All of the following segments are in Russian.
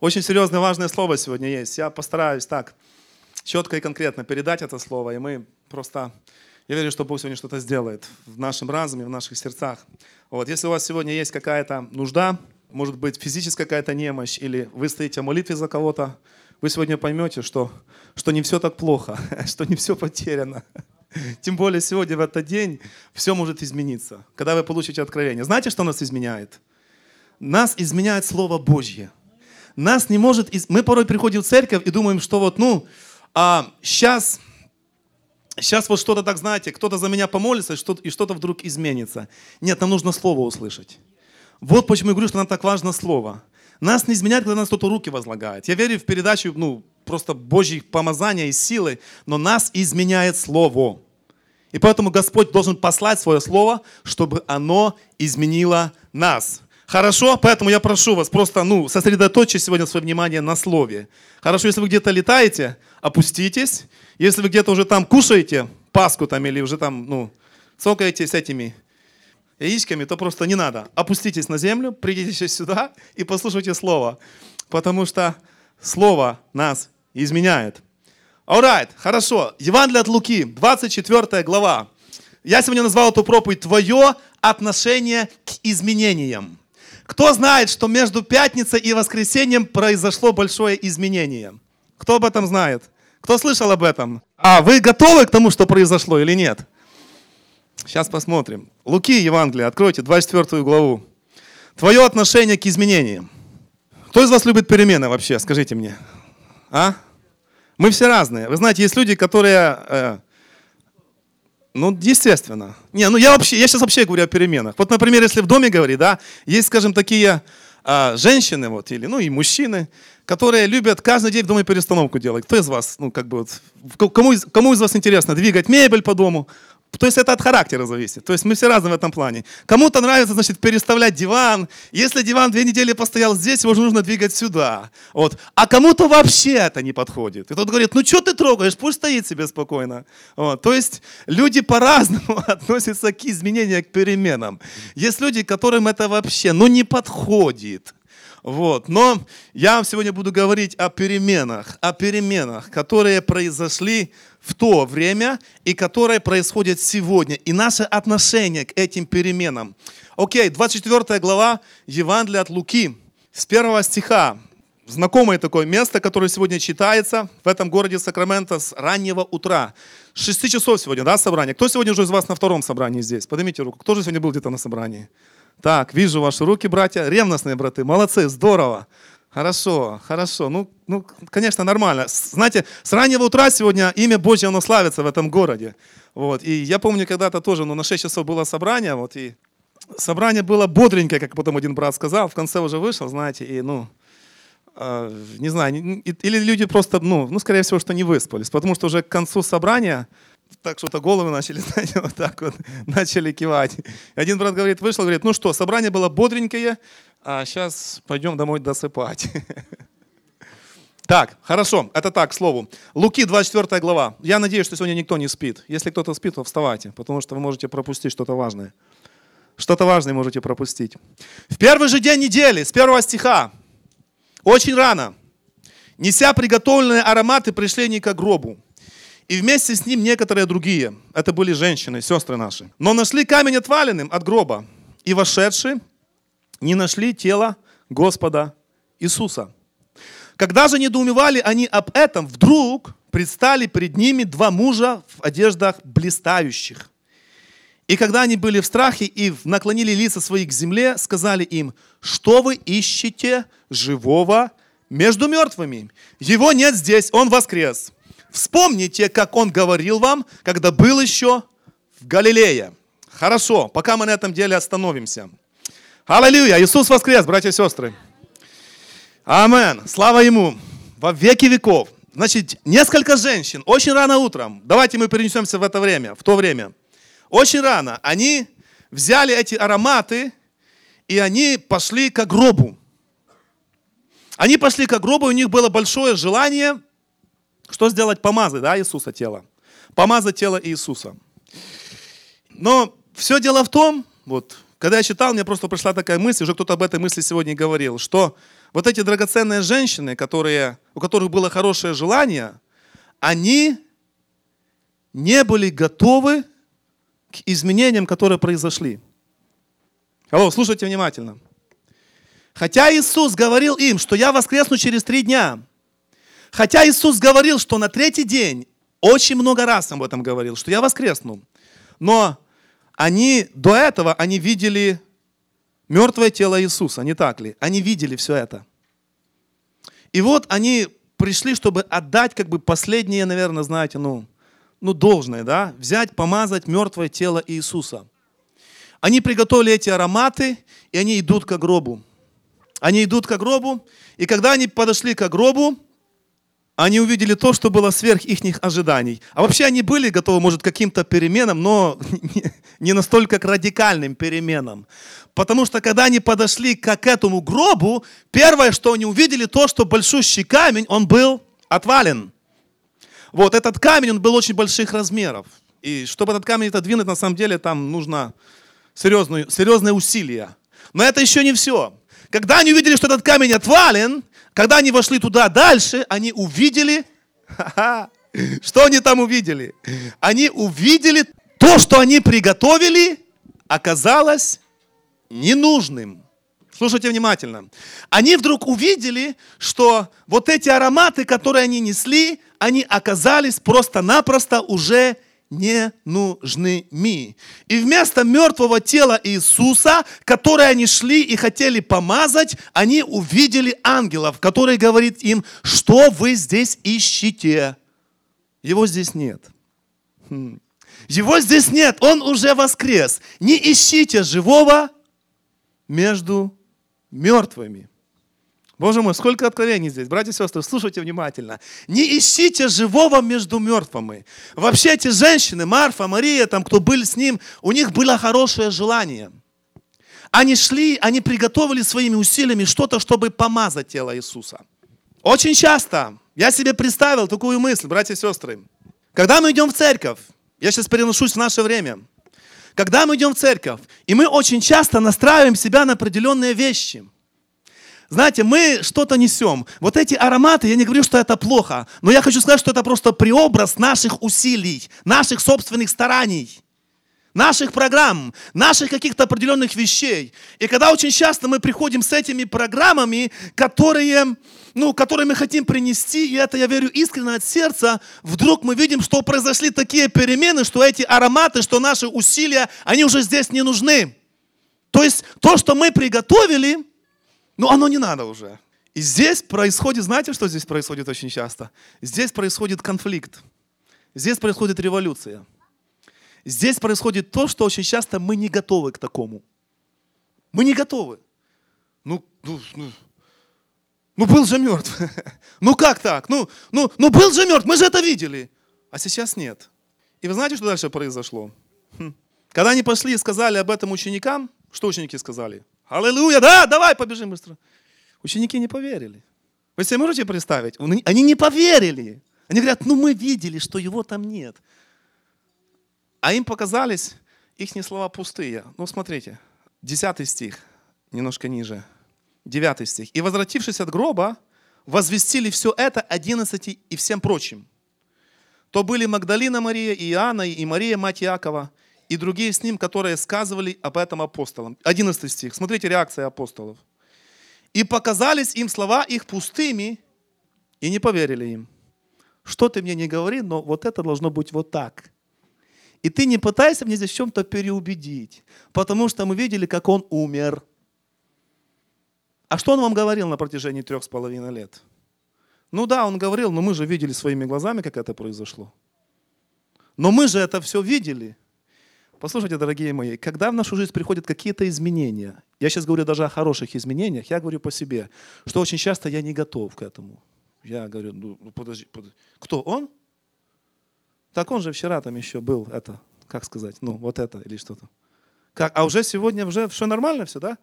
Очень серьезное, важное слово сегодня есть. Я постараюсь так четко и конкретно передать это слово, и мы просто... Я верю, что Бог сегодня что-то сделает в нашем разуме, в наших сердцах. Вот. Если у вас сегодня есть какая-то нужда, может быть, физическая какая-то немощь, или вы стоите в молитве за кого-то, вы сегодня поймете, что, что не все так плохо, что не все потеряно. Тем более сегодня, в этот день, все может измениться, когда вы получите откровение. Знаете, что нас изменяет? Нас изменяет Слово Божье. Нас не может... Мы порой приходим в церковь и думаем, что вот, ну, а сейчас, сейчас вот что-то так, знаете, кто-то за меня помолится, и что-то вдруг изменится. Нет, нам нужно Слово услышать. Вот почему я говорю, что нам так важно Слово. Нас не изменяет, когда нас кто-то руки возлагает. Я верю в передачу, ну, просто Божьих помазания и силы, но нас изменяет Слово. И поэтому Господь должен послать свое Слово, чтобы оно изменило нас. Хорошо? Поэтому я прошу вас, просто ну, сосредоточьте сегодня свое внимание на Слове. Хорошо, если вы где-то летаете, опуститесь. Если вы где-то уже там кушаете паску там или уже там, ну, цокаете с этими яичками, то просто не надо. Опуститесь на землю, придите сюда и послушайте Слово. Потому что Слово нас изменяет. Alright, хорошо. Евангелие от Луки, 24 глава. Я сегодня назвал эту проповедь «Твое отношение к изменениям». Кто знает, что между пятницей и воскресеньем произошло большое изменение? Кто об этом знает? Кто слышал об этом? А вы готовы к тому, что произошло или нет? Сейчас посмотрим. Луки, Евангелие, откройте 24 главу. Твое отношение к изменениям. Кто из вас любит перемены вообще, скажите мне? А? Мы все разные. Вы знаете, есть люди, которые... Ну, естественно. Не, ну я вообще, я сейчас вообще говорю о переменах. Вот, например, если в доме говорить, да, есть, скажем, такие э, женщины, вот, или, ну, и мужчины, которые любят каждый день в доме перестановку делать. Кто из вас, ну, как бы вот, кому, кому из вас интересно двигать мебель по дому, то есть это от характера зависит. То есть мы все разные в этом плане. Кому-то нравится, значит, переставлять диван. Если диван две недели постоял здесь, его же нужно двигать сюда. Вот. А кому-то вообще это не подходит. И тот говорит, ну что ты трогаешь, пусть стоит себе спокойно. Вот. То есть люди по-разному относятся к изменениям, к переменам. Есть люди, которым это вообще, ну не подходит. Вот. Но я сегодня буду говорить о переменах, о переменах, которые произошли в то время и которые происходят сегодня. И наше отношение к этим переменам. Окей, 24 глава Евангелия от Луки, с первого стиха. Знакомое такое место, которое сегодня читается в этом городе Сакраменто с раннего утра. С 6 часов сегодня, да, собрание? Кто сегодня уже из вас на втором собрании здесь? Поднимите руку. Кто же сегодня был где-то на собрании? Так, вижу ваши руки, братья. Ревностные браты. Молодцы, здорово. Хорошо, хорошо. Ну, ну, конечно, нормально. Знаете, с раннего утра сегодня имя Божье, оно славится в этом городе. Вот. И я помню, когда-то тоже, ну, на 6 часов было собрание, вот, и собрание было бодренькое, как потом один брат сказал, в конце уже вышел, знаете, и, ну, э, не знаю, или люди просто, ну, ну, скорее всего, что не выспались, потому что уже к концу собрания так что-то головы начали, знаете, вот так вот, начали кивать. Один брат говорит, вышел, говорит, ну что, собрание было бодренькое, а сейчас пойдем домой досыпать. Так, хорошо, это так, к слову. Луки, 24 глава. Я надеюсь, что сегодня никто не спит. Если кто-то спит, то вставайте, потому что вы можете пропустить что-то важное. Что-то важное можете пропустить. В первый же день недели, с первого стиха, очень рано, неся приготовленные ароматы, пришли они к гробу. И вместе с ним некоторые другие. Это были женщины, сестры наши. Но нашли камень отваленным от гроба. И вошедшие не нашли тело Господа Иисуса. Когда же недоумевали они об этом, вдруг предстали перед ними два мужа в одеждах блистающих. И когда они были в страхе и наклонили лица свои к земле, сказали им, что вы ищете живого между мертвыми? Его нет здесь, он воскрес. Вспомните, как он говорил вам, когда был еще в Галилее. Хорошо, пока мы на этом деле остановимся. Аллилуйя! Иисус воскрес, братья и сестры. Амен. Слава Ему. Во веки веков. Значит, несколько женщин, очень рано утром, давайте мы перенесемся в это время, в то время. Очень рано они взяли эти ароматы, и они пошли к гробу. Они пошли к гробу, у них было большое желание что сделать? Помазать, да, Иисуса тело. Помазать тело Иисуса. Но все дело в том, вот, когда я читал, мне просто пришла такая мысль, уже кто-то об этой мысли сегодня говорил, что вот эти драгоценные женщины, которые, у которых было хорошее желание, они не были готовы к изменениям, которые произошли. Алло, слушайте внимательно. Хотя Иисус говорил им, что я воскресну через три дня, хотя Иисус говорил, что на третий день, очень много раз об этом говорил, что я воскресну, но они до этого, они видели мертвое тело Иисуса, не так ли? Они видели все это. И вот они пришли, чтобы отдать как бы последнее, наверное, знаете, ну, ну должное, да, взять, помазать мертвое тело Иисуса. Они приготовили эти ароматы, и они идут к гробу. Они идут к гробу, и когда они подошли к гробу, они увидели то, что было сверх их ожиданий. А вообще они были готовы, может, к каким-то переменам, но не настолько к радикальным переменам. Потому что когда они подошли к этому гробу, первое, что они увидели, то, что большущий камень, он был отвален. Вот этот камень, он был очень больших размеров. И чтобы этот камень отодвинуть, на самом деле, там нужно серьезные, серьезные усилия. Но это еще не все. Когда они увидели, что этот камень отвален, когда они вошли туда дальше, они увидели, что они там увидели? Они увидели то, что они приготовили, оказалось ненужным. Слушайте внимательно. Они вдруг увидели, что вот эти ароматы, которые они несли, они оказались просто-напросто уже не нужными. И вместо мертвого тела Иисуса, которое они шли и хотели помазать, они увидели ангелов, который говорит им, что вы здесь ищете? Его здесь нет. Хм. Его здесь нет, он уже воскрес. Не ищите живого между мертвыми. Боже мой, сколько откровений здесь. Братья и сестры, слушайте внимательно. Не ищите живого между мертвыми. Вообще эти женщины, Марфа, Мария, там, кто был с ним, у них было хорошее желание. Они шли, они приготовили своими усилиями что-то, чтобы помазать тело Иисуса. Очень часто я себе представил такую мысль, братья и сестры. Когда мы идем в церковь, я сейчас переношусь в наше время, когда мы идем в церковь, и мы очень часто настраиваем себя на определенные вещи – знаете, мы что-то несем. Вот эти ароматы, я не говорю, что это плохо, но я хочу сказать, что это просто преобраз наших усилий, наших собственных стараний, наших программ, наших каких-то определенных вещей. И когда очень часто мы приходим с этими программами, которые, ну, которые мы хотим принести, и это, я верю, искренне от сердца, вдруг мы видим, что произошли такие перемены, что эти ароматы, что наши усилия, они уже здесь не нужны. То есть то, что мы приготовили, но оно не надо уже. И здесь происходит, знаете, что здесь происходит очень часто? Здесь происходит конфликт. Здесь происходит революция. Здесь происходит то, что очень часто мы не готовы к такому. Мы не готовы. Ну, ну, ну, ну был же мертв. Ну как так? Ну, ну, ну был же мертв, мы же это видели. А сейчас нет. И вы знаете, что дальше произошло? Хм. Когда они пошли и сказали об этом ученикам, что ученики сказали? Аллилуйя, да, давай побежим быстро. Ученики не поверили. Вы себе можете представить? Они не поверили. Они говорят, ну мы видели, что его там нет. А им показались их слова пустые. Ну смотрите, 10 стих, немножко ниже. 9 стих. «И возвратившись от гроба, возвестили все это 11 и всем прочим. То были Магдалина Мария, и Иоанна, и Мария, мать Якова, и другие с ним, которые сказывали об этом апостолам. 11 стих. Смотрите реакция апостолов. И показались им слова их пустыми, и не поверили им. Что ты мне не говори, но вот это должно быть вот так. И ты не пытайся мне здесь чем-то переубедить, потому что мы видели, как он умер. А что он вам говорил на протяжении трех с половиной лет? Ну да, он говорил, но мы же видели своими глазами, как это произошло. Но мы же это все видели. Послушайте, дорогие мои, когда в нашу жизнь приходят какие-то изменения, я сейчас говорю даже о хороших изменениях, я говорю по себе, что очень часто я не готов к этому. Я говорю, ну, ну подожди, подожди. кто он? Так он же вчера там еще был, это, как сказать, ну вот это или что-то. Как, а уже сегодня уже все нормально все, да?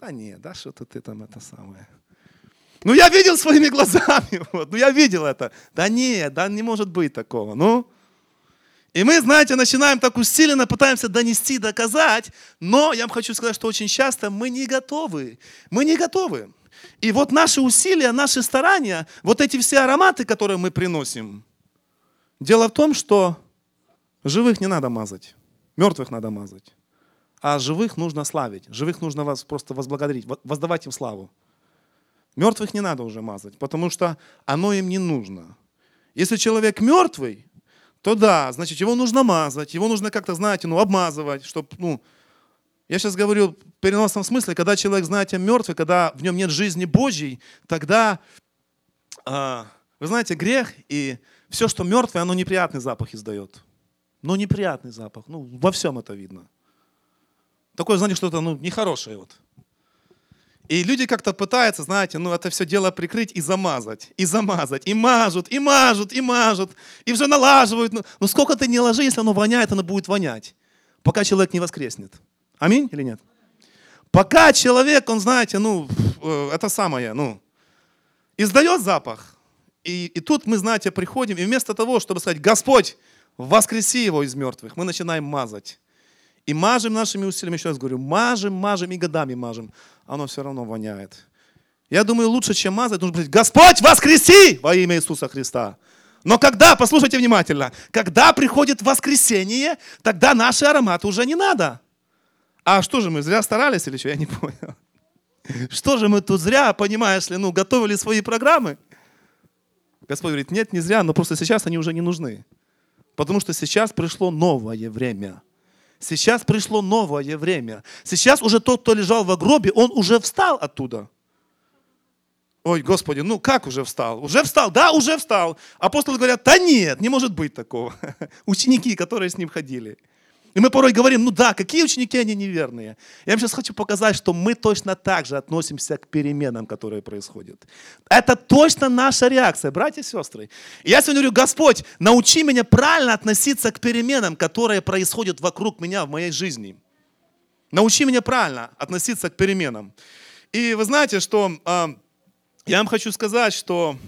Да нет, да что-то ты там это самое. Ну я видел своими глазами, вот, ну я видел это. Да нет, да не может быть такого, ну. И мы, знаете, начинаем так усиленно, пытаемся донести, доказать, но я вам хочу сказать, что очень часто мы не готовы. Мы не готовы. И вот наши усилия, наши старания, вот эти все ароматы, которые мы приносим, дело в том, что живых не надо мазать, мертвых надо мазать. А живых нужно славить, живых нужно вас просто возблагодарить, воздавать им славу. Мертвых не надо уже мазать, потому что оно им не нужно. Если человек мертвый, то да, значит, его нужно мазать, его нужно как-то, знаете, ну, обмазывать, чтобы, ну, я сейчас говорю в переносном смысле, когда человек, знаете, мертвый, когда в нем нет жизни Божьей, тогда, э, вы знаете, грех и все, что мертвое, оно неприятный запах издает. Ну, неприятный запах, ну, во всем это видно. Такое, знаете, что-то, ну, нехорошее вот. И люди как-то пытаются, знаете, ну это все дело прикрыть и замазать, и замазать, и мажут, и мажут, и мажут, и уже налаживают. Ну, ну сколько ты не ложи, если оно воняет, оно будет вонять, пока человек не воскреснет. Аминь или нет? Пока человек, он, знаете, ну, э, это самое, ну, издает запах, и, и тут мы, знаете, приходим, и вместо того, чтобы сказать, Господь, воскреси его из мертвых, мы начинаем мазать. И мажем нашими усилиями, еще раз говорю, мажем, мажем и годами мажем. Оно все равно воняет. Я думаю, лучше, чем мазать, нужно говорить, Господь, воскреси во имя Иисуса Христа. Но когда, послушайте внимательно, когда приходит воскресение, тогда наши ароматы уже не надо. А что же мы, зря старались или что? Я не понял. Что же мы тут зря, понимаешь ли, ну, готовили свои программы? Господь говорит, нет, не зря, но просто сейчас они уже не нужны. Потому что сейчас пришло новое время. Сейчас пришло новое время. Сейчас уже тот, кто лежал в гробе, он уже встал оттуда. Ой, Господи, ну как уже встал? Уже встал? Да, уже встал. Апостолы говорят, да нет, не может быть такого. Ученики, которые с ним ходили. И мы порой говорим, ну да, какие ученики, они неверные. Я вам сейчас хочу показать, что мы точно так же относимся к переменам, которые происходят. Это точно наша реакция, братья и сестры. Я сегодня говорю, Господь, научи меня правильно относиться к переменам, которые происходят вокруг меня в моей жизни. Научи меня правильно относиться к переменам. И вы знаете, что э, я вам хочу сказать, что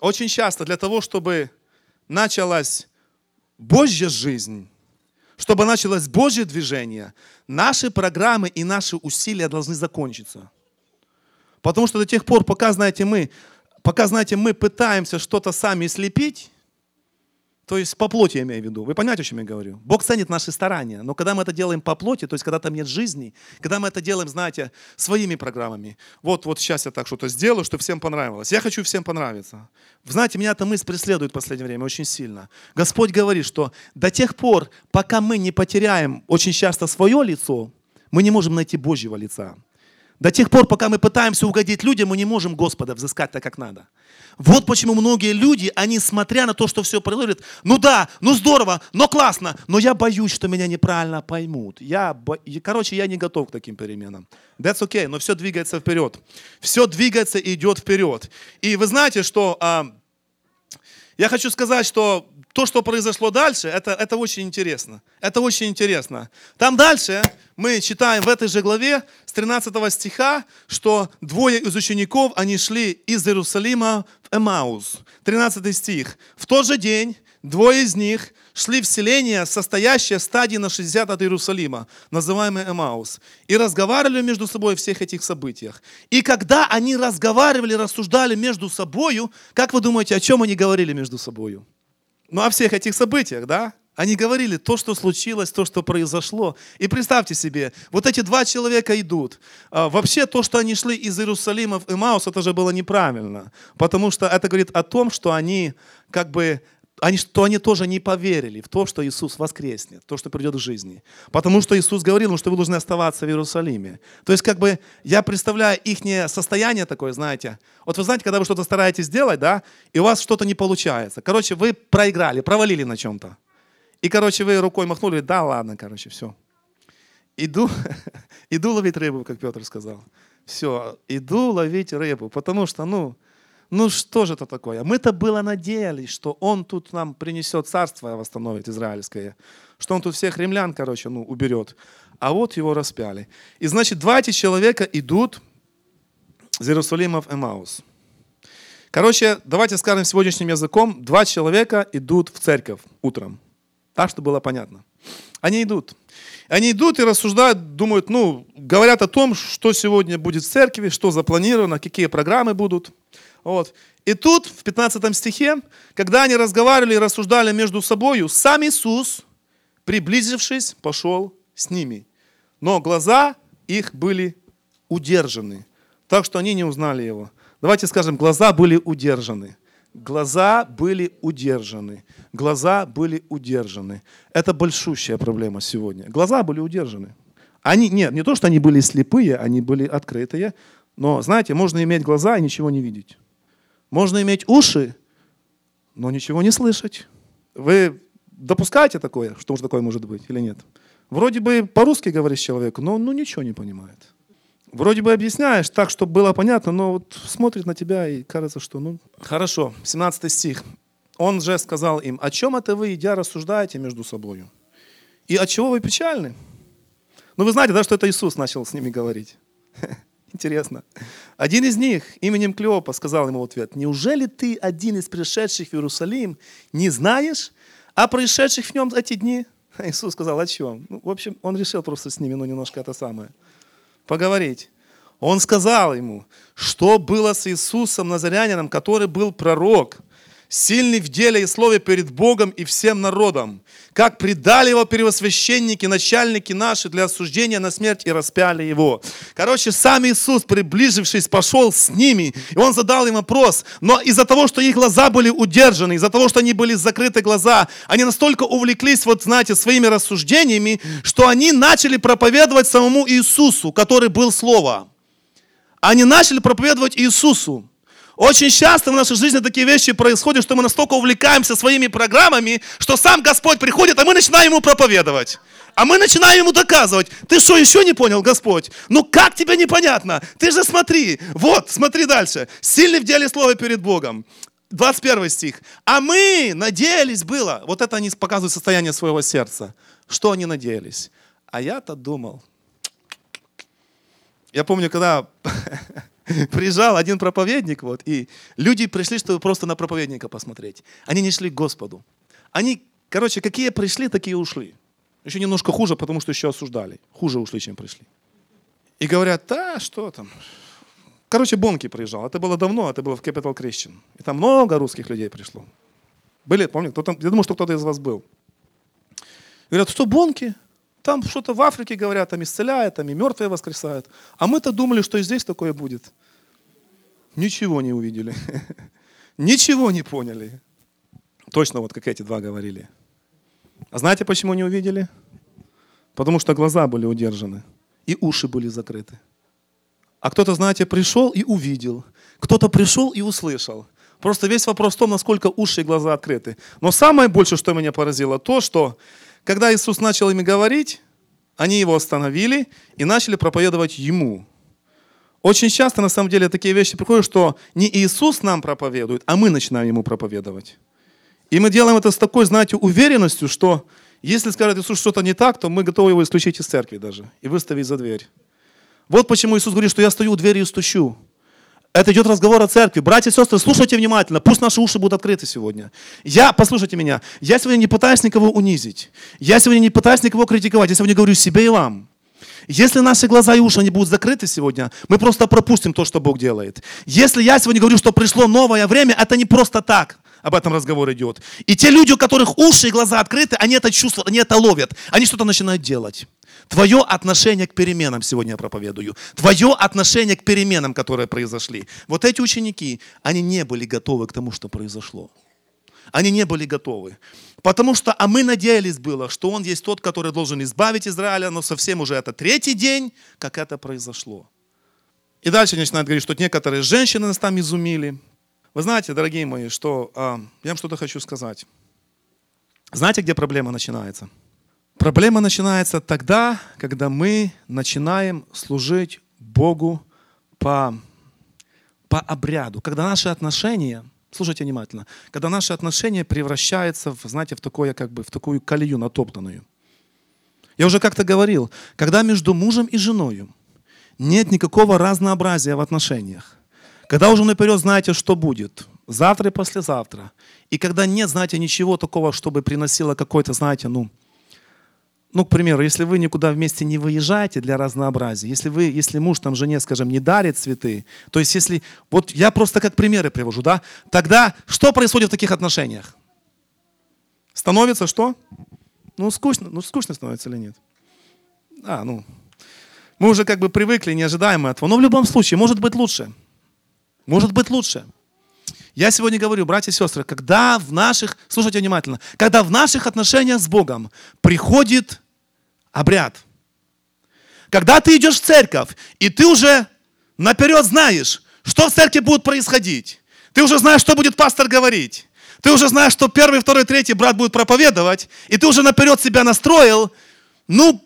очень часто для того, чтобы началась Божья жизнь, чтобы началось Божье движение, наши программы и наши усилия должны закончиться. Потому что до тех пор, пока, знаете, мы, пока, знаете, мы пытаемся что-то сами слепить, то есть по плоти я имею в виду. Вы понимаете, о чем я говорю? Бог ценит наши старания. Но когда мы это делаем по плоти, то есть когда там нет жизни, когда мы это делаем, знаете, своими программами. Вот, вот сейчас я так что-то сделаю, чтобы всем понравилось. Я хочу всем понравиться. Знаете, меня эта мысль преследует в последнее время очень сильно. Господь говорит, что до тех пор, пока мы не потеряем очень часто свое лицо, мы не можем найти Божьего лица. До тех пор, пока мы пытаемся угодить людям, мы не можем Господа взыскать так, как надо. Вот почему многие люди, они, смотря на то, что все происходит, ну да, ну здорово, но классно, но я боюсь, что меня неправильно поймут. Я, бо... Короче, я не готов к таким переменам. That's okay, но все двигается вперед. Все двигается и идет вперед. И вы знаете, что... А, я хочу сказать, что то, что произошло дальше, это, это очень интересно. Это очень интересно. Там дальше мы читаем в этой же главе с 13 стиха, что двое из учеников, они шли из Иерусалима в Эмаус. 13 стих. В тот же день двое из них шли в селение, состоящее в стадии на 60 от Иерусалима, называемое Эмаус, и разговаривали между собой о всех этих событиях. И когда они разговаривали, рассуждали между собою, как вы думаете, о чем они говорили между собою? Ну, о всех этих событиях, да? Они говорили то, что случилось, то, что произошло. И представьте себе, вот эти два человека идут. А, вообще то, что они шли из Иерусалима в Имаус, это же было неправильно. Потому что это говорит о том, что они как бы они, что они тоже не поверили в то, что Иисус воскреснет, то, что придет к жизни. Потому что Иисус говорил, что вы должны оставаться в Иерусалиме. То есть, как бы, я представляю их состояние такое, знаете. Вот вы знаете, когда вы что-то стараетесь сделать, да, и у вас что-то не получается. Короче, вы проиграли, провалили на чем-то. И, короче, вы рукой махнули, да ладно, короче, все. Иду, иду ловить рыбу, как Петр сказал. Все, иду ловить рыбу, потому что, ну, ну что же это такое? Мы-то было надеялись, что он тут нам принесет царство, восстановит израильское, что он тут всех римлян, короче, ну, уберет. А вот его распяли. И значит, два эти человека идут из Иерусалима в Эмаус. Короче, давайте скажем сегодняшним языком, два человека идут в церковь утром. Так, что было понятно. Они идут. Они идут и рассуждают, думают, ну, говорят о том, что сегодня будет в церкви, что запланировано, какие программы будут. Вот. И тут, в 15 стихе, когда они разговаривали и рассуждали между собой, сам Иисус, приблизившись, пошел с ними. Но глаза их были удержаны, так что они не узнали его. Давайте скажем, глаза были удержаны. Глаза были удержаны. Глаза были удержаны. Это большущая проблема сегодня. Глаза были удержаны. Они, нет, не то, что они были слепые, они были открытые. Но, знаете, можно иметь глаза и ничего не видеть. Можно иметь уши, но ничего не слышать. Вы допускаете такое, что уже такое может быть или нет? Вроде бы по-русски говоришь человек, но ну, ничего не понимает. Вроде бы объясняешь так, чтобы было понятно, но вот смотрит на тебя и кажется, что ну... Хорошо, 17 стих. Он же сказал им, о чем это вы, идя, рассуждаете между собой? И от чего вы печальны? Ну вы знаете, да, что это Иисус начал с ними говорить. Интересно. Один из них, именем Клеопа, сказал ему в ответ, «Неужели ты, один из пришедших в Иерусалим, не знаешь о происшедших в нем эти дни?» Иисус сказал, о чем? Ну, в общем, он решил просто с ними, ну, немножко это самое, поговорить. Он сказал ему, что было с Иисусом Назарянином, который был пророк – сильный в деле и слове перед Богом и всем народом, как предали его первосвященники, начальники наши для осуждения на смерть и распяли его. Короче, сам Иисус, приближившись, пошел с ними, и он задал им вопрос, но из-за того, что их глаза были удержаны, из-за того, что они были закрыты глаза, они настолько увлеклись, вот знаете, своими рассуждениями, что они начали проповедовать самому Иисусу, который был Слово. Они начали проповедовать Иисусу. Очень часто в нашей жизни такие вещи происходят, что мы настолько увлекаемся своими программами, что сам Господь приходит, а мы начинаем ему проповедовать. А мы начинаем ему доказывать. Ты что, еще не понял, Господь? Ну как тебе непонятно? Ты же смотри. Вот, смотри дальше. Сильный в деле слова перед Богом. 21 стих. А мы надеялись было. Вот это они показывают состояние своего сердца. Что они надеялись? А я-то думал. Я помню, когда приезжал один проповедник, вот, и люди пришли, чтобы просто на проповедника посмотреть. Они не шли к Господу. Они, короче, какие пришли, такие ушли. Еще немножко хуже, потому что еще осуждали. Хуже ушли, чем пришли. И говорят, да, что там. Короче, Бонки приезжал. Это было давно, это было в Capital Christian. И там много русских людей пришло. Были, помню, кто там, я думаю, что кто-то из вас был. Говорят, что Бонки? Там что-то в Африке говорят, там исцеляют, там и мертвые воскресают. А мы-то думали, что и здесь такое будет. Ничего не увидели. Ничего не поняли. Точно вот как эти два говорили. А знаете, почему не увидели? Потому что глаза были удержаны и уши были закрыты. А кто-то, знаете, пришел и увидел. Кто-то пришел и услышал. Просто весь вопрос в том, насколько уши и глаза открыты. Но самое большее, что меня поразило, то, что когда Иисус начал ими говорить, они его остановили и начали проповедовать ему. Очень часто, на самом деле, такие вещи приходят, что не Иисус нам проповедует, а мы начинаем ему проповедовать. И мы делаем это с такой, знаете, уверенностью, что если скажет Иисус что-то не так, то мы готовы его исключить из церкви даже и выставить за дверь. Вот почему Иисус говорит, что я стою у двери и стучу. Это идет разговор о церкви. Братья и сестры, слушайте внимательно. Пусть наши уши будут открыты сегодня. Я, послушайте меня, я сегодня не пытаюсь никого унизить. Я сегодня не пытаюсь никого критиковать. Я сегодня говорю себе и вам. Если наши глаза и уши они будут закрыты сегодня, мы просто пропустим то, что Бог делает. Если я сегодня говорю, что пришло новое время, это не просто так. Об этом разговор идет. И те люди, у которых уши и глаза открыты, они это чувствуют, они это ловят. Они что-то начинают делать. Твое отношение к переменам сегодня я проповедую. Твое отношение к переменам, которые произошли. Вот эти ученики, они не были готовы к тому, что произошло. Они не были готовы. Потому что, а мы надеялись было, что Он есть тот, который должен избавить Израиля, но совсем уже это третий день, как это произошло. И дальше начинает говорить, что некоторые женщины нас там изумили. Вы знаете, дорогие мои, что а, я вам что-то хочу сказать. Знаете, где проблема начинается? Проблема начинается тогда, когда мы начинаем служить Богу по, по обряду, когда наши отношения – Слушайте внимательно. Когда наши отношения превращаются, в, знаете, в, такое, как бы, в такую колею натоптанную. Я уже как-то говорил, когда между мужем и женой нет никакого разнообразия в отношениях, когда уже наперед знаете, что будет, завтра и послезавтра. И когда нет, знаете, ничего такого, чтобы приносило какой-то, знаете, ну, ну, к примеру, если вы никуда вместе не выезжаете для разнообразия, если, вы, если муж там жене, скажем, не дарит цветы, то есть если, вот я просто как примеры привожу, да, тогда что происходит в таких отношениях? Становится что? Ну, скучно, ну, скучно становится или нет? А, ну, мы уже как бы привыкли, не ожидаем этого. Но в любом случае, может быть лучше. Может быть лучше. Я сегодня говорю, братья и сестры, когда в наших, слушайте внимательно, когда в наших отношениях с Богом приходит обряд, когда ты идешь в церковь, и ты уже наперед знаешь, что в церкви будет происходить, ты уже знаешь, что будет пастор говорить, ты уже знаешь, что первый, второй, третий брат будет проповедовать, и ты уже наперед себя настроил, ну,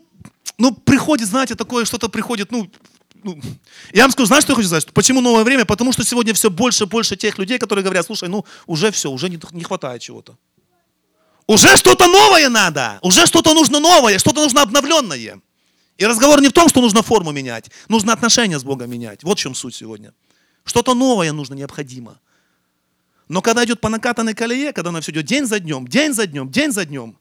ну, приходит, знаете, такое что-то приходит, ну, ну, я вам скажу, знаешь, что я хочу сказать? Почему новое время? Потому что сегодня все больше и больше тех людей, которые говорят, слушай, ну, уже все, уже не, не хватает чего-то. Уже что-то новое надо, уже что-то нужно новое, что-то нужно обновленное. И разговор не в том, что нужно форму менять, нужно отношения с Богом менять. Вот в чем суть сегодня. Что-то новое нужно, необходимо. Но когда идет по накатанной колее, когда оно все идет день за днем, день за днем, день за днем,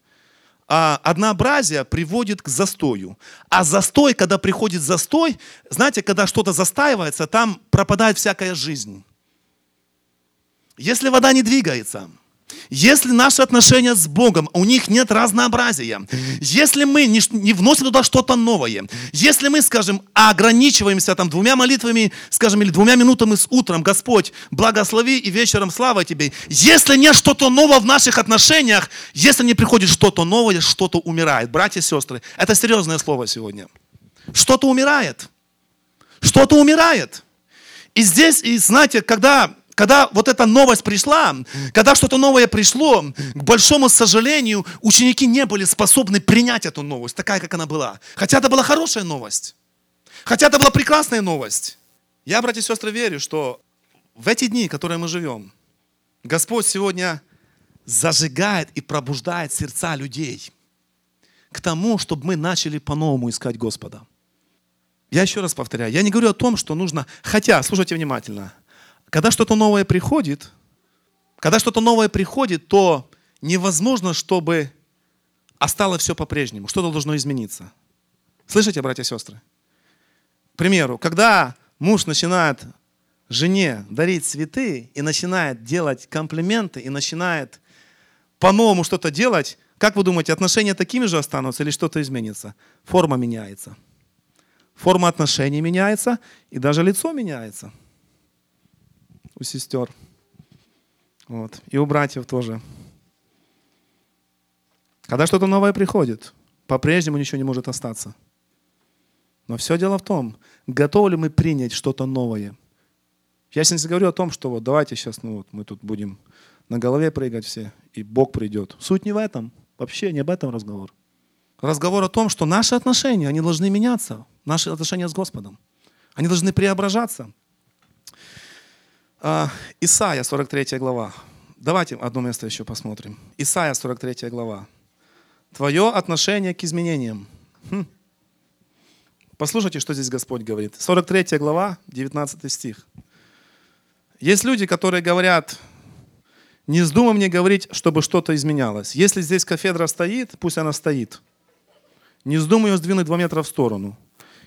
а, однообразие приводит к застою. А застой, когда приходит застой, знаете, когда что-то застаивается, там пропадает всякая жизнь. Если вода не двигается – если наши отношения с Богом, у них нет разнообразия, если мы не, вносим туда что-то новое, если мы, скажем, ограничиваемся там двумя молитвами, скажем, или двумя минутами с утром, Господь, благослови и вечером слава Тебе, если нет что-то нового в наших отношениях, если не приходит что-то новое, что-то умирает. Братья и сестры, это серьезное слово сегодня. Что-то умирает. Что-то умирает. И здесь, и знаете, когда когда вот эта новость пришла, когда что-то новое пришло, к большому сожалению, ученики не были способны принять эту новость, такая, как она была. Хотя это была хорошая новость. Хотя это была прекрасная новость. Я, братья и сестры, верю, что в эти дни, в которые мы живем, Господь сегодня зажигает и пробуждает сердца людей к тому, чтобы мы начали по-новому искать Господа. Я еще раз повторяю, я не говорю о том, что нужно, хотя, слушайте внимательно, когда что-то новое приходит, когда что-то новое приходит, то невозможно, чтобы осталось все по-прежнему. Что-то должно измениться. Слышите, братья и сестры? К примеру, когда муж начинает жене дарить цветы и начинает делать комплименты и начинает по-новому что-то делать, как вы думаете, отношения такими же останутся или что-то изменится? Форма меняется. Форма отношений меняется, и даже лицо меняется – у сестер. Вот. И у братьев тоже. Когда что-то новое приходит, по-прежнему ничего не может остаться. Но все дело в том, готовы ли мы принять что-то новое. Я сейчас говорю о том, что вот давайте сейчас ну вот, мы тут будем на голове прыгать все, и Бог придет. Суть не в этом. Вообще не об этом разговор. Разговор о том, что наши отношения, они должны меняться. Наши отношения с Господом. Они должны преображаться. А, Исайя, 43 глава. Давайте одно место еще посмотрим. Исайя, 43 глава. Твое отношение к изменениям. Хм. Послушайте, что здесь Господь говорит. 43 глава, 19 стих. Есть люди, которые говорят, не вздумай мне говорить, чтобы что-то изменялось. Если здесь кафедра стоит, пусть она стоит. Не вздумай ее сдвинуть два метра в сторону.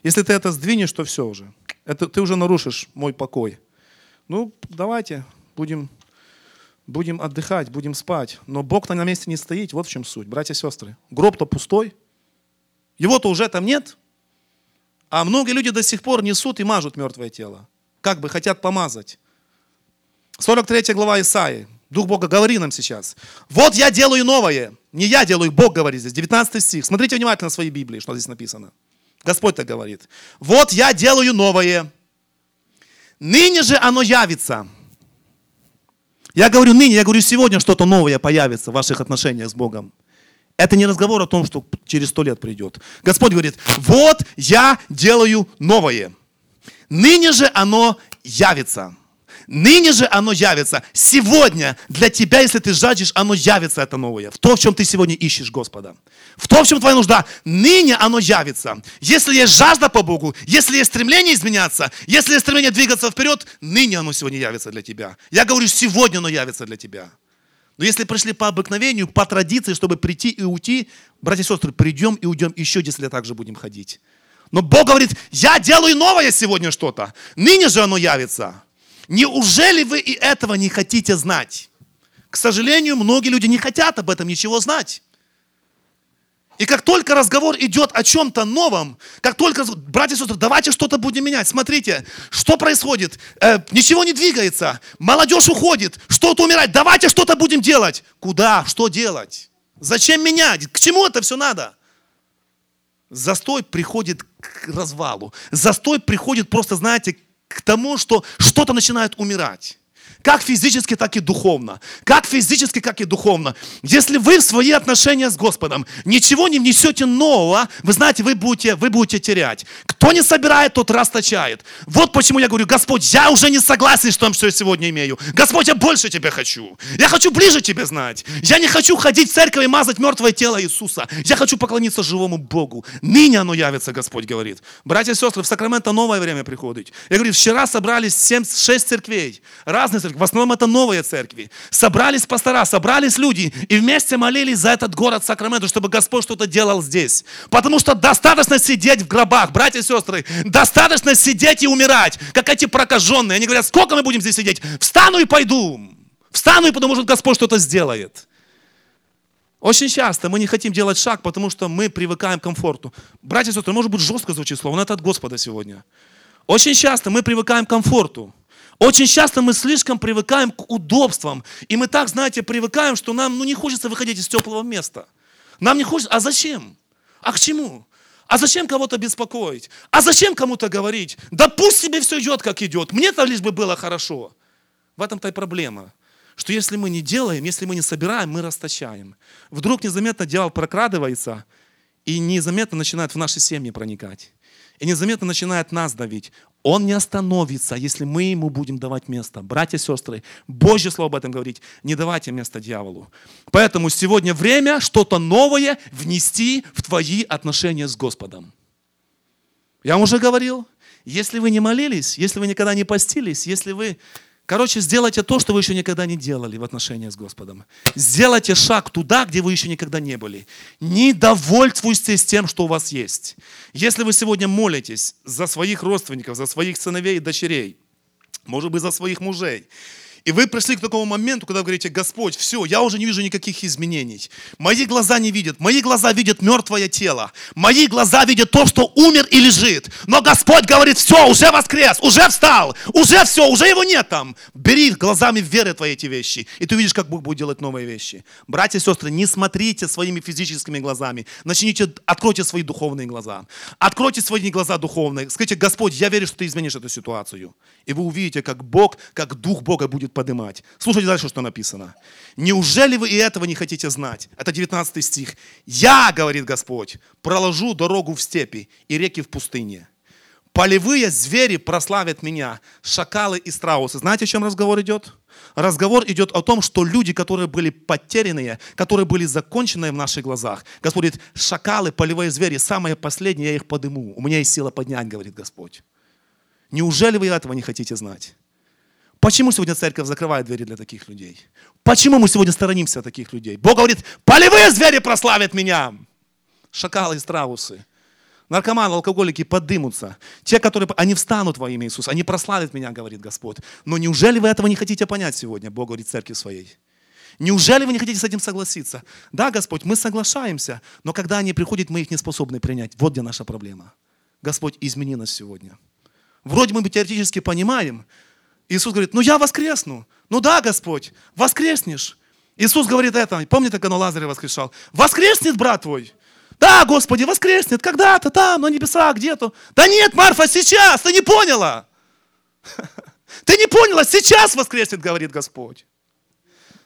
Если ты это сдвинешь, то все уже. Это, ты уже нарушишь мой покой. Ну, давайте, будем, будем отдыхать, будем спать. Но Бог-то на месте не стоит, вот в чем суть, братья и сестры. Гроб-то пустой, его-то уже там нет. А многие люди до сих пор несут и мажут мертвое тело. Как бы хотят помазать. 43 глава Исаии. Дух Бога говори нам сейчас. Вот я делаю новое. Не я делаю, Бог говорит здесь. 19 стих. Смотрите внимательно в своей Библии, что здесь написано. Господь так говорит. Вот я делаю новое. Ныне же оно явится. Я говорю ныне, я говорю сегодня что-то новое появится в ваших отношениях с Богом. Это не разговор о том, что через сто лет придет. Господь говорит, вот я делаю новое. Ныне же оно явится. Ныне же оно явится. Сегодня для тебя, если ты жаждешь, оно явится, это новое. В то, в чем ты сегодня ищешь Господа. В том, в чем твоя нужда. Ныне оно явится. Если есть жажда по Богу, если есть стремление изменяться, если есть стремление двигаться вперед, ныне оно сегодня явится для тебя. Я говорю, сегодня оно явится для тебя. Но если пришли по обыкновению, по традиции, чтобы прийти и уйти, братья и сестры, придем и уйдем еще 10 лет также будем ходить. Но Бог говорит, я делаю новое сегодня что-то. Ныне же оно явится. Неужели вы и этого не хотите знать? К сожалению, многие люди не хотят об этом ничего знать. И как только разговор идет о чем-то новом, как только, братья и сестры, давайте что-то будем менять. Смотрите, что происходит? Э, ничего не двигается, молодежь уходит, что-то умирает. Давайте что-то будем делать. Куда? Что делать? Зачем менять? К чему это все надо? Застой приходит к развалу. Застой приходит просто, знаете, к тому, что что-то начинает умирать. Как физически, так и духовно. Как физически, как и духовно. Если вы в свои отношения с Господом ничего не внесете нового, вы знаете, вы будете, вы будете терять. Кто не собирает, тот расточает. Вот почему я говорю, Господь, я уже не согласен с тем, что я сегодня имею. Господь, я больше Тебя хочу. Я хочу ближе Тебя знать. Я не хочу ходить в церковь и мазать мертвое тело Иисуса. Я хочу поклониться живому Богу. Ныне оно явится, Господь говорит. Братья и сестры, в Сакраменто новое время приходит. Я говорю, вчера собрались 7, 6 церквей. Разные церкви в основном это новые церкви. Собрались пастора, собрались люди и вместе молились за этот город Сакраменто, чтобы Господь что-то делал здесь. Потому что достаточно сидеть в гробах, братья и сестры, достаточно сидеть и умирать, как эти прокаженные. Они говорят, сколько мы будем здесь сидеть? Встану и пойду. Встану и пойду, может Господь что-то сделает. Очень часто мы не хотим делать шаг, потому что мы привыкаем к комфорту. Братья и сестры, может быть жестко звучит слово, но это от Господа сегодня. Очень часто мы привыкаем к комфорту. Очень часто мы слишком привыкаем к удобствам. И мы так, знаете, привыкаем, что нам ну, не хочется выходить из теплого места. Нам не хочется. А зачем? А к чему? А зачем кого-то беспокоить? А зачем кому-то говорить? Да пусть себе все идет, как идет. Мне-то лишь бы было хорошо. В этом-то и проблема. Что если мы не делаем, если мы не собираем, мы расточаем. Вдруг незаметно дьявол прокрадывается и незаметно начинает в наши семьи проникать. И незаметно начинает нас давить. Он не остановится, если мы ему будем давать место. Братья и сестры, Божье Слово об этом говорит. Не давайте место дьяволу. Поэтому сегодня время что-то новое внести в твои отношения с Господом. Я вам уже говорил, если вы не молились, если вы никогда не постились, если вы Короче, сделайте то, что вы еще никогда не делали в отношении с Господом. Сделайте шаг туда, где вы еще никогда не были. Не довольствуйтесь тем, что у вас есть. Если вы сегодня молитесь за своих родственников, за своих сыновей и дочерей, может быть, за своих мужей, и вы пришли к такому моменту, когда вы говорите, Господь, все, я уже не вижу никаких изменений. Мои глаза не видят. Мои глаза видят мертвое тело. Мои глаза видят то, что умер и лежит. Но Господь говорит, все, уже воскрес, уже встал, уже все, уже его нет там. Бери глазами веры твои эти вещи, и ты увидишь, как Бог будет делать новые вещи. Братья и сестры, не смотрите своими физическими глазами. Начните, откройте свои духовные глаза. Откройте свои глаза духовные. Скажите, Господь, я верю, что ты изменишь эту ситуацию. И вы увидите, как Бог, как Дух Бога будет поднимать. Слушайте дальше, что написано. Неужели вы и этого не хотите знать? Это 19 стих. Я, говорит Господь, проложу дорогу в степи и реки в пустыне. Полевые звери прославят меня, шакалы и страусы. Знаете, о чем разговор идет? Разговор идет о том, что люди, которые были потерянные, которые были законченные в наших глазах, Господь говорит, шакалы, полевые звери, самые последние, я их подыму. У меня есть сила поднять, говорит Господь. Неужели вы этого не хотите знать? Почему сегодня церковь закрывает двери для таких людей? Почему мы сегодня сторонимся таких людей? Бог говорит, полевые звери прославят меня. Шакалы и страусы. Наркоманы, алкоголики подымутся. Те, которые, они встанут во имя Иисуса, они прославят меня, говорит Господь. Но неужели вы этого не хотите понять сегодня, Бог говорит церкви своей? Неужели вы не хотите с этим согласиться? Да, Господь, мы соглашаемся, но когда они приходят, мы их не способны принять. Вот где наша проблема. Господь, измени нас сегодня. Вроде мы теоретически понимаем, Иисус говорит, ну я воскресну. Ну да, Господь, воскреснешь. Иисус говорит это, помните, когда Лазаря воскрешал? Воскреснет брат твой. Да, Господи, воскреснет когда-то там, на небесах где-то. Да нет, Марфа, сейчас, ты не поняла. Ты не поняла, сейчас воскреснет, говорит Господь.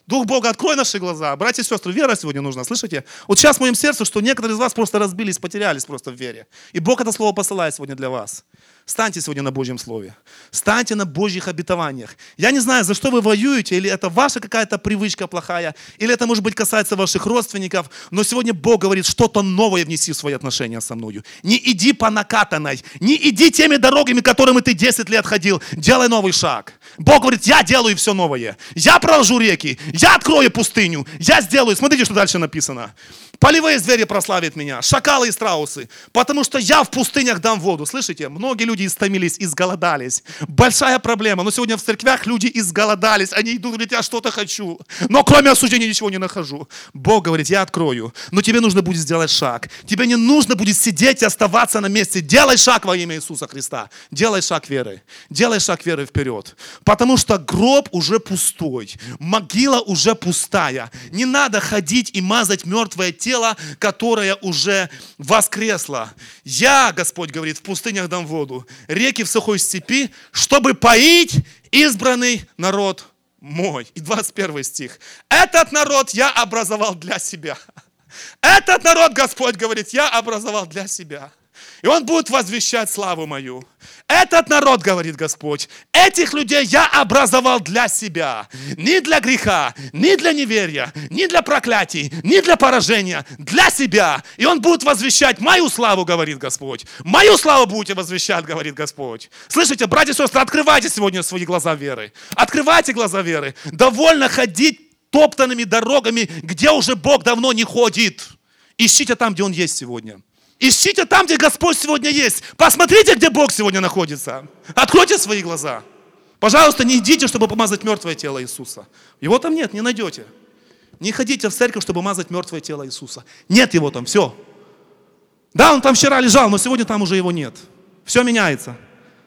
Дух Бога, открой наши глаза. Братья и сестры, вера сегодня нужна, слышите? Вот сейчас в моем сердце, что некоторые из вас просто разбились, потерялись просто в вере. И Бог это слово посылает сегодня для вас. Станьте сегодня на Божьем Слове. Станьте на Божьих обетованиях. Я не знаю, за что вы воюете, или это ваша какая-то привычка плохая, или это, может быть, касается ваших родственников, но сегодня Бог говорит, что-то новое внеси в свои отношения со мною. Не иди по накатанной, не иди теми дорогами, которыми ты 10 лет ходил. Делай новый шаг. Бог говорит, я делаю все новое. Я проложу реки, я открою пустыню, я сделаю. Смотрите, что дальше написано. Полевые звери прославят меня, шакалы и страусы, потому что я в пустынях дам воду. Слышите, многие люди истомились, изголодались. Большая проблема, но сегодня в церквях люди изголодались, они идут, говорят, я что-то хочу, но кроме осуждения ничего не нахожу. Бог говорит, я открою, но тебе нужно будет сделать шаг. Тебе не нужно будет сидеть и оставаться на месте. Делай шаг во имя Иисуса Христа. Делай шаг веры. Делай шаг веры вперед. Потому что гроб уже пустой, могила уже пустая. Не надо ходить и мазать мертвое тело которое уже воскресло. Я, Господь говорит, в пустынях дам воду, реки в сухой степи, чтобы поить избранный народ мой. И 21 стих. Этот народ я образовал для себя. Этот народ, Господь говорит, я образовал для себя. И он будет возвещать славу мою. Этот народ, говорит Господь, этих людей я образовал для себя. Не для греха, не для неверия, не для проклятий, не для поражения, для себя. И он будет возвещать мою славу, говорит Господь. Мою славу будете возвещать, говорит Господь. Слышите, братья и сестры, открывайте сегодня свои глаза веры. Открывайте глаза веры. Довольно ходить топтанными дорогами, где уже Бог давно не ходит. Ищите там, где Он есть сегодня. Ищите там, где Господь сегодня есть. Посмотрите, где Бог сегодня находится. Откройте свои глаза. Пожалуйста, не идите, чтобы помазать мертвое тело Иисуса. Его там нет, не найдете. Не ходите в церковь, чтобы мазать мертвое тело Иисуса. Нет его там, все. Да, он там вчера лежал, но сегодня там уже его нет. Все меняется.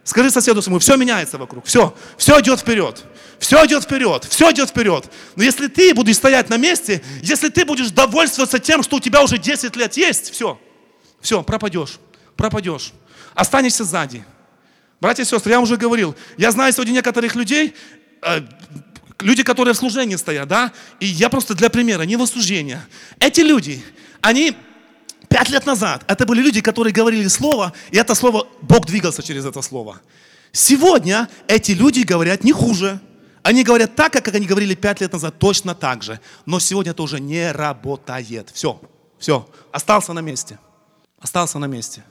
Скажи соседу своему, все меняется вокруг. Все, все идет вперед. Все идет вперед, все идет вперед. Но если ты будешь стоять на месте, если ты будешь довольствоваться тем, что у тебя уже 10 лет есть, все – все, пропадешь, пропадешь. Останешься сзади. Братья и сестры, я уже говорил, я знаю сегодня некоторых людей, э, люди, которые в служении стоят, да, и я просто для примера, не в осуждение. Эти люди, они пять лет назад, это были люди, которые говорили слово, и это слово, Бог двигался через это слово. Сегодня эти люди говорят не хуже. Они говорят так, как они говорили пять лет назад, точно так же. Но сегодня это уже не работает. Все, все, остался на месте остался на месте.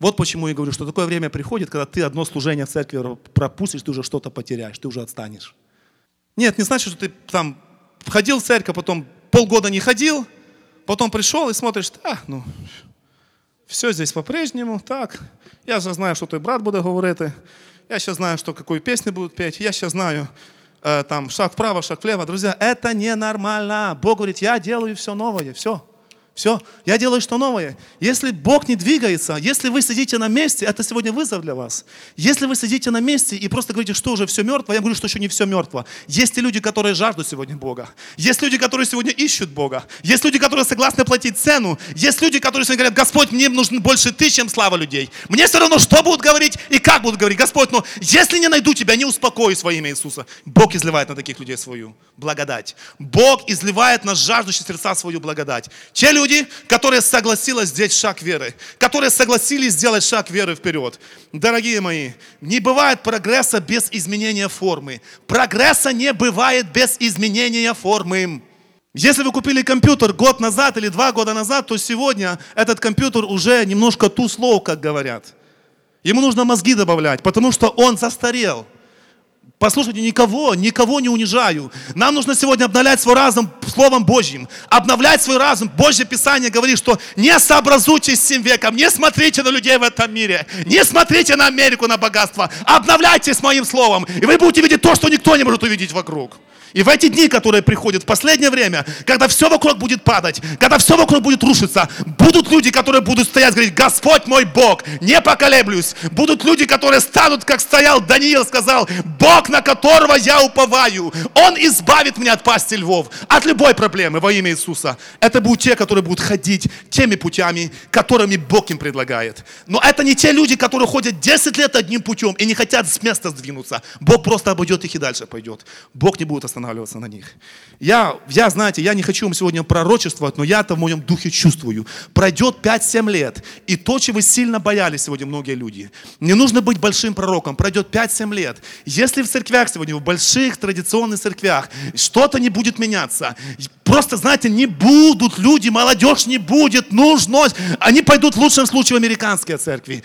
Вот почему я говорю, что такое время приходит, когда ты одно служение в церкви пропустишь, ты уже что-то потеряешь, ты уже отстанешь. Нет, не значит, что ты там ходил в церковь, потом полгода не ходил, потом пришел и смотришь, а, ну, все здесь по-прежнему, так, я же знаю, что той брат буде говорити, я сейчас знаю, что какую песню будут петь, я сейчас знаю, э, там, шаг вправо, шаг влево. Друзья, это ненормально. Бог говорит, я делаю все новое, все. Все, я делаю что новое. Если Бог не двигается, если вы сидите на месте, это сегодня вызов для вас. Если вы сидите на месте и просто говорите, что уже все мертво, я говорю, что еще не все мертво. Есть и люди, которые жаждут сегодня Бога. Есть люди, которые сегодня ищут Бога. Есть люди, которые согласны платить цену. Есть люди, которые сегодня говорят, Господь, мне нужен больше ты, чем слава людей. Мне все равно, что будут говорить и как будут говорить. Господь, но если не найду тебя, не успокою во имя Иисуса. Бог изливает на таких людей свою благодать. Бог изливает на жаждущие сердца свою благодать. Те люди, люди, которые согласились сделать шаг веры, которые согласились сделать шаг веры вперед. Дорогие мои, не бывает прогресса без изменения формы. Прогресса не бывает без изменения формы. Если вы купили компьютер год назад или два года назад, то сегодня этот компьютер уже немножко ту слоу, как говорят. Ему нужно мозги добавлять, потому что он застарел. Послушайте, никого, никого не унижаю. Нам нужно сегодня обновлять свой разум Словом Божьим. Обновлять свой разум. Божье Писание говорит, что не сообразуйтесь с 7 веком, не смотрите на людей в этом мире, не смотрите на Америку, на богатство. Обновляйтесь моим Словом, и вы будете видеть то, что никто не может увидеть вокруг. И в эти дни, которые приходят в последнее время, когда все вокруг будет падать, когда все вокруг будет рушиться, будут люди, которые будут стоять и говорить, Господь мой Бог, не поколеблюсь. Будут люди, которые станут, как стоял Даниил, сказал, Бог, на которого я уповаю, Он избавит меня от пасти львов, от любой проблемы во имя Иисуса. Это будут те, которые будут ходить теми путями, которыми Бог им предлагает. Но это не те люди, которые ходят 10 лет одним путем и не хотят с места сдвинуться. Бог просто обойдет их и дальше пойдет. Бог не будет останавливаться останавливаться на них. Я, я, знаете, я не хочу вам сегодня пророчествовать, но я-то в моем духе чувствую. Пройдет 5-7 лет, и то, чего сильно боялись сегодня многие люди. Не нужно быть большим пророком, пройдет 5-7 лет. Если в церквях сегодня, в больших традиционных церквях, что-то не будет меняться, просто, знаете, не будут люди, молодежь не будет, нужно, они пойдут в лучшем случае в американские церкви.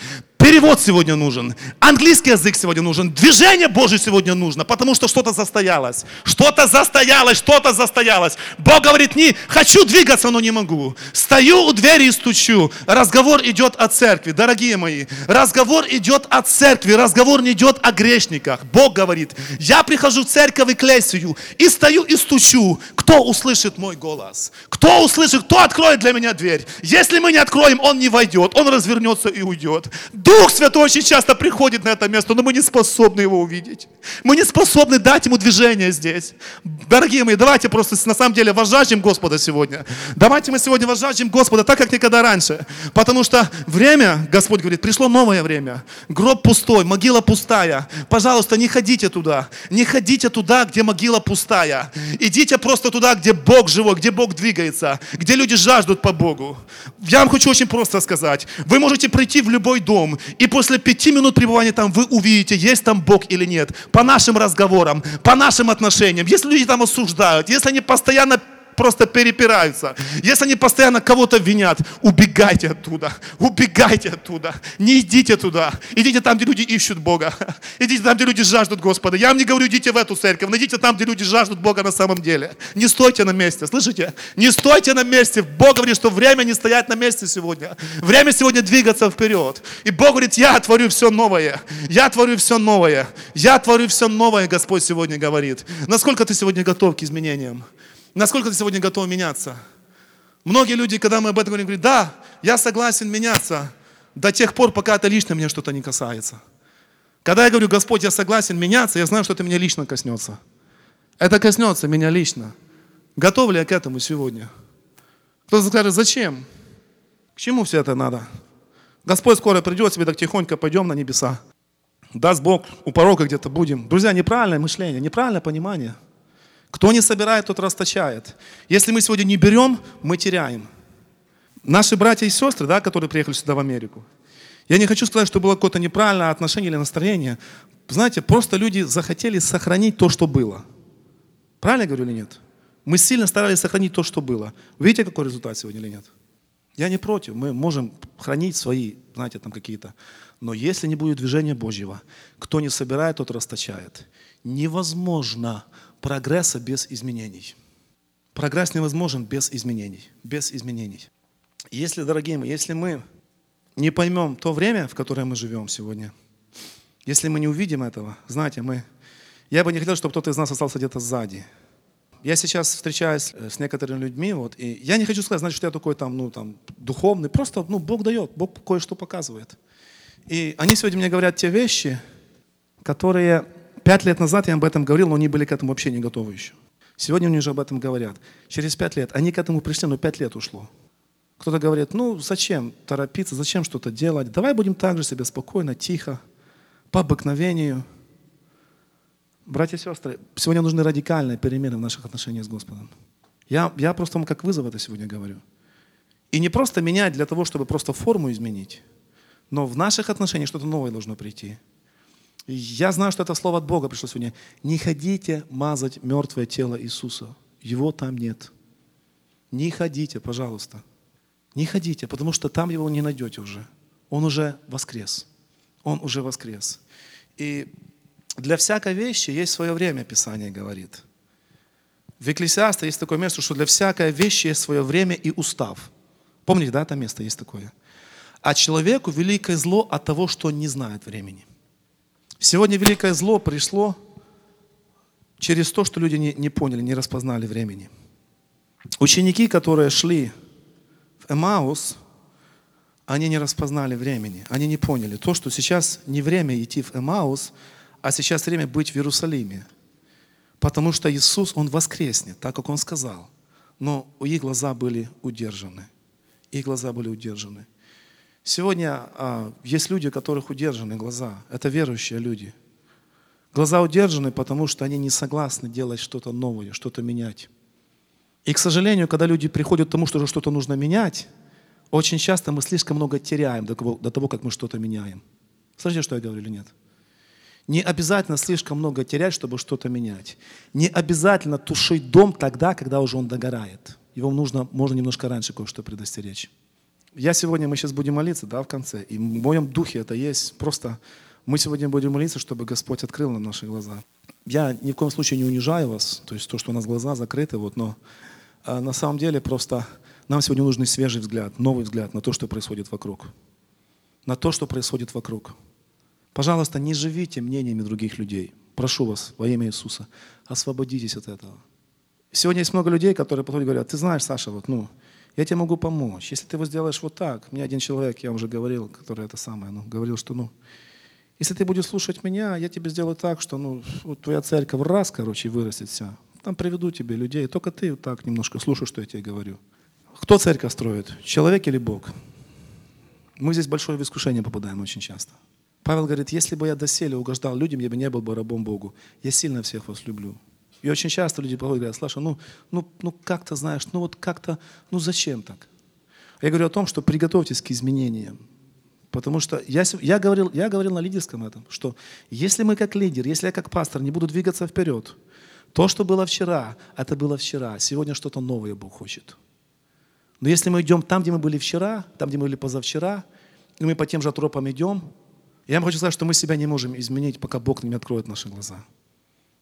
Перевод сегодня нужен. Английский язык сегодня нужен. Движение Божье сегодня нужно, потому что что-то застоялось. Что-то застоялось, что-то застоялось. Бог говорит, не хочу двигаться, но не могу. Стою у двери и стучу. Разговор идет о церкви, дорогие мои. Разговор идет о церкви, разговор не идет о грешниках. Бог говорит, я прихожу в церковь и клесию и стою и стучу. Кто услышит мой голос? Кто услышит, кто откроет для меня дверь? Если мы не откроем, он не войдет, он развернется и уйдет. Дух Святой очень часто приходит на это место, но мы не способны его увидеть. Мы не способны дать ему движение здесь. Дорогие мои, давайте просто на самом деле возжаждем Господа сегодня. Давайте мы сегодня возжаждем Господа так, как никогда раньше. Потому что время, Господь говорит, пришло новое время. Гроб пустой, могила пустая. Пожалуйста, не ходите туда. Не ходите туда, где могила пустая. Идите просто туда, где Бог живой, где Бог двигается, где люди жаждут по Богу. Я вам хочу очень просто сказать. Вы можете прийти в любой дом, и после пяти минут пребывания там вы увидите, есть там Бог или нет. По нашим разговорам, по нашим отношениям. Если люди там осуждают, если они постоянно просто перепираются, если они постоянно кого-то винят, убегайте оттуда, убегайте оттуда, не идите туда, идите там, где люди ищут Бога, идите там, где люди жаждут Господа. Я вам не говорю, идите в эту церковь, но идите там, где люди жаждут Бога на самом деле. Не стойте на месте, слышите? Не стойте на месте. Бог говорит, что время не стоять на месте сегодня. Время сегодня двигаться вперед. И Бог говорит, я творю все новое, я творю все новое, я творю все новое, Господь сегодня говорит. Насколько ты сегодня готов к изменениям? Насколько ты сегодня готов меняться? Многие люди, когда мы об этом говорим, говорят, да, я согласен меняться до тех пор, пока это лично меня что-то не касается. Когда я говорю, Господь, я согласен меняться, я знаю, что это меня лично коснется. Это коснется меня лично. Готов ли я к этому сегодня? Кто-то скажет, зачем? К чему все это надо? Господь скоро придет, себе так тихонько пойдем на небеса. Даст Бог, у порога где-то будем. Друзья, неправильное мышление, неправильное понимание – кто не собирает, тот расточает. Если мы сегодня не берем, мы теряем. Наши братья и сестры, да, которые приехали сюда в Америку, я не хочу сказать, что было какое-то неправильное отношение или настроение. Знаете, просто люди захотели сохранить то, что было. Правильно я говорю или нет? Мы сильно старались сохранить то, что было. Видите, какой результат сегодня или нет? Я не против, мы можем хранить свои, знаете, там какие-то. Но если не будет движения Божьего, кто не собирает, тот расточает. Невозможно прогресса без изменений. Прогресс невозможен без изменений. Без изменений. Если, дорогие мои, если мы не поймем то время, в которое мы живем сегодня, если мы не увидим этого, знаете, мы... Я бы не хотел, чтобы кто-то из нас остался где-то сзади. Я сейчас встречаюсь э, с некоторыми людьми, вот, и я не хочу сказать, значит, что я такой там, ну, там, духовный, просто, ну, Бог дает, Бог кое-что показывает. И они сегодня мне говорят те вещи, которые Пять лет назад я об этом говорил, но они были к этому вообще не готовы еще. Сегодня они уже об этом говорят. Через пять лет. Они к этому пришли, но пять лет ушло. Кто-то говорит, ну зачем торопиться, зачем что-то делать? Давай будем так же себе спокойно, тихо, по обыкновению. Братья и сестры, сегодня нужны радикальные перемены в наших отношениях с Господом. Я, я просто вам как вызов это сегодня говорю. И не просто менять для того, чтобы просто форму изменить, но в наших отношениях что-то новое должно прийти. Я знаю, что это слово от Бога пришло сегодня. Не ходите мазать мертвое тело Иисуса. Его там нет. Не ходите, пожалуйста. Не ходите, потому что там его не найдете уже. Он уже воскрес. Он уже воскрес. И для всякой вещи есть свое время, Писание говорит. В Экклесиасте есть такое место, что для всякой вещи есть свое время и устав. Помните, да, это место есть такое? А человеку великое зло от того, что он не знает времени. Сегодня великое зло пришло через то, что люди не, не поняли, не распознали времени. Ученики, которые шли в Эмаус, они не распознали времени, они не поняли. То, что сейчас не время идти в Эмаус, а сейчас время быть в Иерусалиме. Потому что Иисус, Он воскреснет, так как Он сказал. Но их глаза были удержаны. Их глаза были удержаны. Сегодня а, есть люди, у которых удержаны глаза. Это верующие люди, Глаза удержаны, потому что они не согласны делать что-то новое, что-то менять. И, к сожалению, когда люди приходят к тому, что что-то нужно менять, очень часто мы слишком много теряем до того, до того как мы что-то меняем. Слышите, что я говорю или нет? Не обязательно слишком много терять, чтобы что-то менять. Не обязательно тушить дом тогда, когда уже он догорает. Его нужно, можно немножко раньше кое-что предостеречь. Я сегодня, мы сейчас будем молиться, да, в конце. И в моем духе это есть. Просто мы сегодня будем молиться, чтобы Господь открыл нам наши глаза. Я ни в коем случае не унижаю вас, то есть то, что у нас глаза закрыты, вот, но а, на самом деле просто нам сегодня нужен свежий взгляд, новый взгляд на то, что происходит вокруг. На то, что происходит вокруг. Пожалуйста, не живите мнениями других людей. Прошу вас во имя Иисуса, освободитесь от этого. Сегодня есть много людей, которые подходят и говорят, ты знаешь, Саша, вот, ну, я тебе могу помочь. Если ты его сделаешь вот так, мне один человек, я уже говорил, который это самое, ну, говорил, что, ну, если ты будешь слушать меня, я тебе сделаю так, что, ну, вот твоя церковь раз, короче, вырастет вся. Там приведу тебе людей, только ты вот так немножко слушай, что я тебе говорю. Кто церковь строит? Человек или Бог? Мы здесь большое в искушение попадаем очень часто. Павел говорит, если бы я доселе угождал людям, я бы не был бы рабом Богу. Я сильно всех вас люблю. И очень часто люди подходят и говорят, Слаша, ну, ну, ну как-то знаешь, ну вот как-то, ну зачем так? Я говорю о том, что приготовьтесь к изменениям. Потому что я, я, говорил, я говорил на лидерском этом, что если мы как лидер, если я как пастор не буду двигаться вперед, то, что было вчера, это было вчера. Сегодня что-то новое Бог хочет. Но если мы идем там, где мы были вчера, там, где мы были позавчера, и мы по тем же тропам идем, я вам хочу сказать, что мы себя не можем изменить, пока Бог не откроет наши глаза.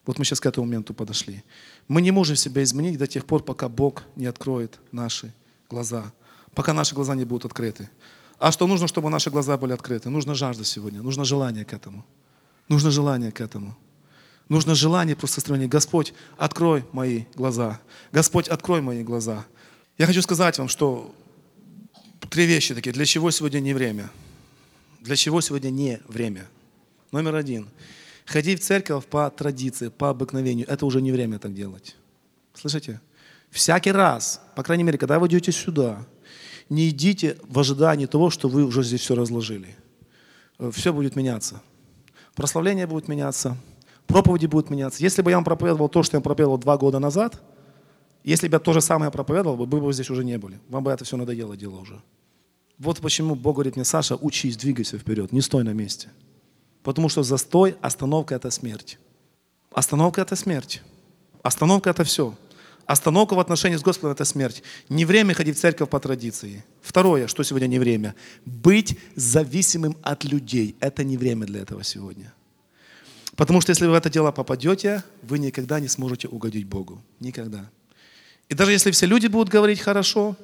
Вот мы сейчас к этому моменту подошли. Мы не можем себя изменить до тех пор, пока Бог не откроет наши глаза, пока наши глаза не будут открыты. А что нужно, чтобы наши глаза были открыты? Нужно жажда сегодня, нужно желание к этому. Нужно желание к этому. Нужно желание просто стремление. Господь, открой мои глаза. Господь, открой мои глаза. Я хочу сказать вам, что три вещи такие. Для чего сегодня не время? Для чего сегодня не время? Номер один. Ходить в церковь по традиции, по обыкновению. Это уже не время так делать. Слышите? Всякий раз, по крайней мере, когда вы идете сюда, не идите в ожидании того, что вы уже здесь все разложили. Все будет меняться. Прославление будет меняться, проповеди будут меняться. Если бы я вам проповедовал то, что я проповедовал два года назад, если бы я то же самое проповедовал, вы бы здесь уже не были. Вам бы это все надоело дело уже. Вот почему Бог говорит мне, Саша, учись, двигайся вперед, не стой на месте. Потому что застой, остановка – это смерть. Остановка – это смерть. Остановка – это все. Остановка в отношении с Господом – это смерть. Не время ходить в церковь по традиции. Второе, что сегодня не время. Быть зависимым от людей – это не время для этого сегодня. Потому что если вы в это дело попадете, вы никогда не сможете угодить Богу. Никогда. И даже если все люди будут говорить хорошо,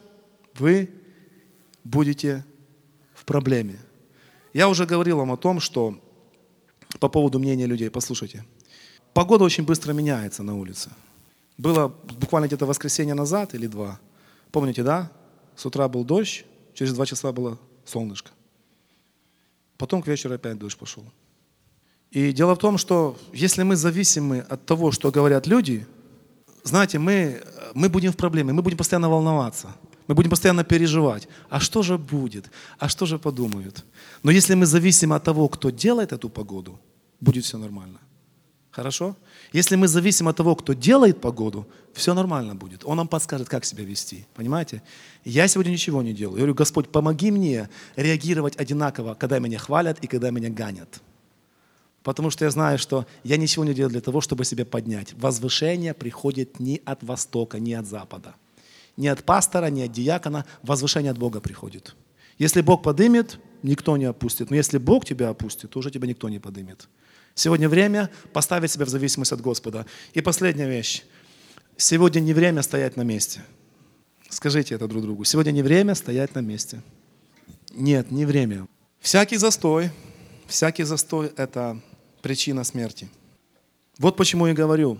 вы будете в проблеме. Я уже говорил вам о том, что по поводу мнения людей, послушайте. Погода очень быстро меняется на улице. Было буквально где-то воскресенье назад или два. Помните, да? С утра был дождь, через два часа было солнышко. Потом к вечеру опять дождь пошел. И дело в том, что если мы зависимы от того, что говорят люди, знаете, мы, мы будем в проблеме, мы будем постоянно волноваться, мы будем постоянно переживать. А что же будет? А что же подумают? Но если мы зависимы от того, кто делает эту погоду, будет все нормально. Хорошо? Если мы зависим от того, кто делает погоду, все нормально будет. Он нам подскажет, как себя вести. Понимаете? Я сегодня ничего не делаю. Я говорю, Господь, помоги мне реагировать одинаково, когда меня хвалят и когда меня ганят. Потому что я знаю, что я ничего не делаю для того, чтобы себя поднять. Возвышение приходит не от востока, не от запада. Не от пастора, не от диакона. Возвышение от Бога приходит. Если Бог подымет, никто не опустит. Но если Бог тебя опустит, то уже тебя никто не подымет. Сегодня время поставить себя в зависимость от Господа. И последняя вещь. Сегодня не время стоять на месте. Скажите это друг другу. Сегодня не время стоять на месте. Нет, не время. Всякий застой, всякий застой – это причина смерти. Вот почему я говорю.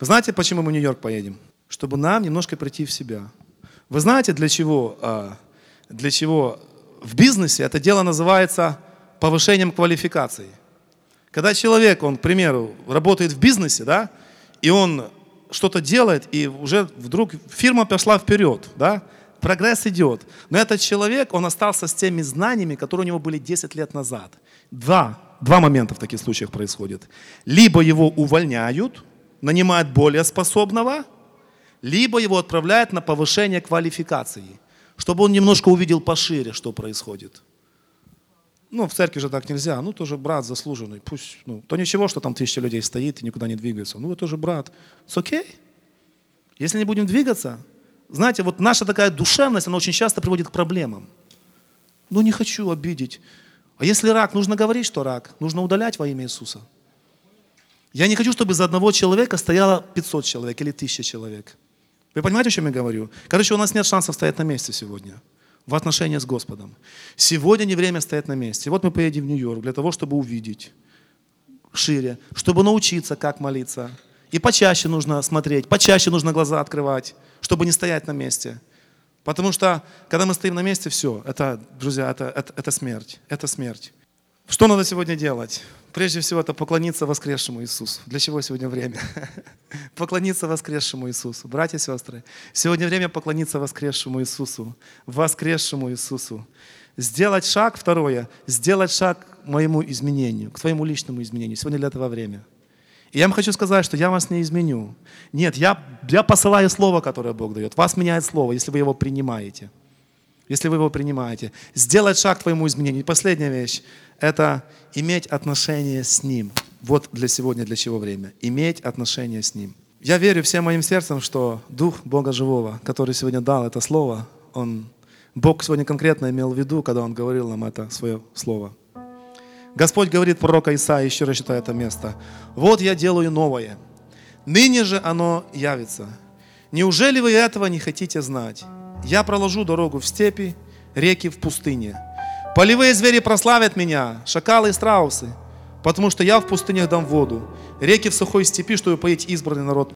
Знаете, почему мы в Нью-Йорк поедем? Чтобы нам немножко прийти в себя. Вы знаете, для чего, а, для чего в бизнесе это дело называется повышением квалификации – когда человек, он, к примеру, работает в бизнесе, да, и он что-то делает, и уже вдруг фирма пошла вперед, да, прогресс идет. Но этот человек, он остался с теми знаниями, которые у него были 10 лет назад. Два, два момента в таких случаях происходит. Либо его увольняют, нанимают более способного, либо его отправляют на повышение квалификации, чтобы он немножко увидел пошире, что происходит. Ну, в церкви же так нельзя. Ну, тоже брат заслуженный. Пусть, ну, то ничего, что там тысяча людей стоит и никуда не двигается. Ну, это же брат. It's okay. Если не будем двигаться, знаете, вот наша такая душевность, она очень часто приводит к проблемам. Ну, не хочу обидеть. А если рак, нужно говорить, что рак. Нужно удалять во имя Иисуса. Я не хочу, чтобы за одного человека стояло 500 человек или 1000 человек. Вы понимаете, о чем я говорю? Короче, у нас нет шансов стоять на месте сегодня в отношении с Господом. Сегодня не время стоять на месте. Вот мы поедем в Нью-Йорк для того, чтобы увидеть шире, чтобы научиться, как молиться. И почаще нужно смотреть, почаще нужно глаза открывать, чтобы не стоять на месте. Потому что, когда мы стоим на месте, все, это, друзья, это, это, это смерть, это смерть. Что надо сегодня делать? Прежде всего, это поклониться воскресшему Иисусу. Для чего сегодня время? поклониться воскресшему Иисусу. Братья и сестры, сегодня время поклониться воскресшему Иисусу. Воскресшему Иисусу. Сделать шаг, второе, сделать шаг к моему изменению, к твоему личному изменению. Сегодня для этого время. И я вам хочу сказать, что я вас не изменю. Нет, я, я посылаю Слово, которое Бог дает. Вас меняет Слово, если вы его принимаете. Если вы его принимаете. Сделать шаг к твоему изменению. И последняя вещь – это иметь отношение с Ним. Вот для сегодня, для чего время. Иметь отношение с Ним. Я верю всем моим сердцем, что Дух Бога Живого, который сегодня дал это Слово, Он, Бог сегодня конкретно имел в виду, когда Он говорил нам это свое Слово. Господь говорит пророка Исаия, еще раз читаю это место. «Вот я делаю новое, ныне же оно явится. Неужели вы этого не хотите знать? Я проложу дорогу в степи, реки в пустыне. Полевые звери прославят меня, шакалы и страусы, потому что я в пустынях дам воду, реки в сухой степи, чтобы поить избранный народ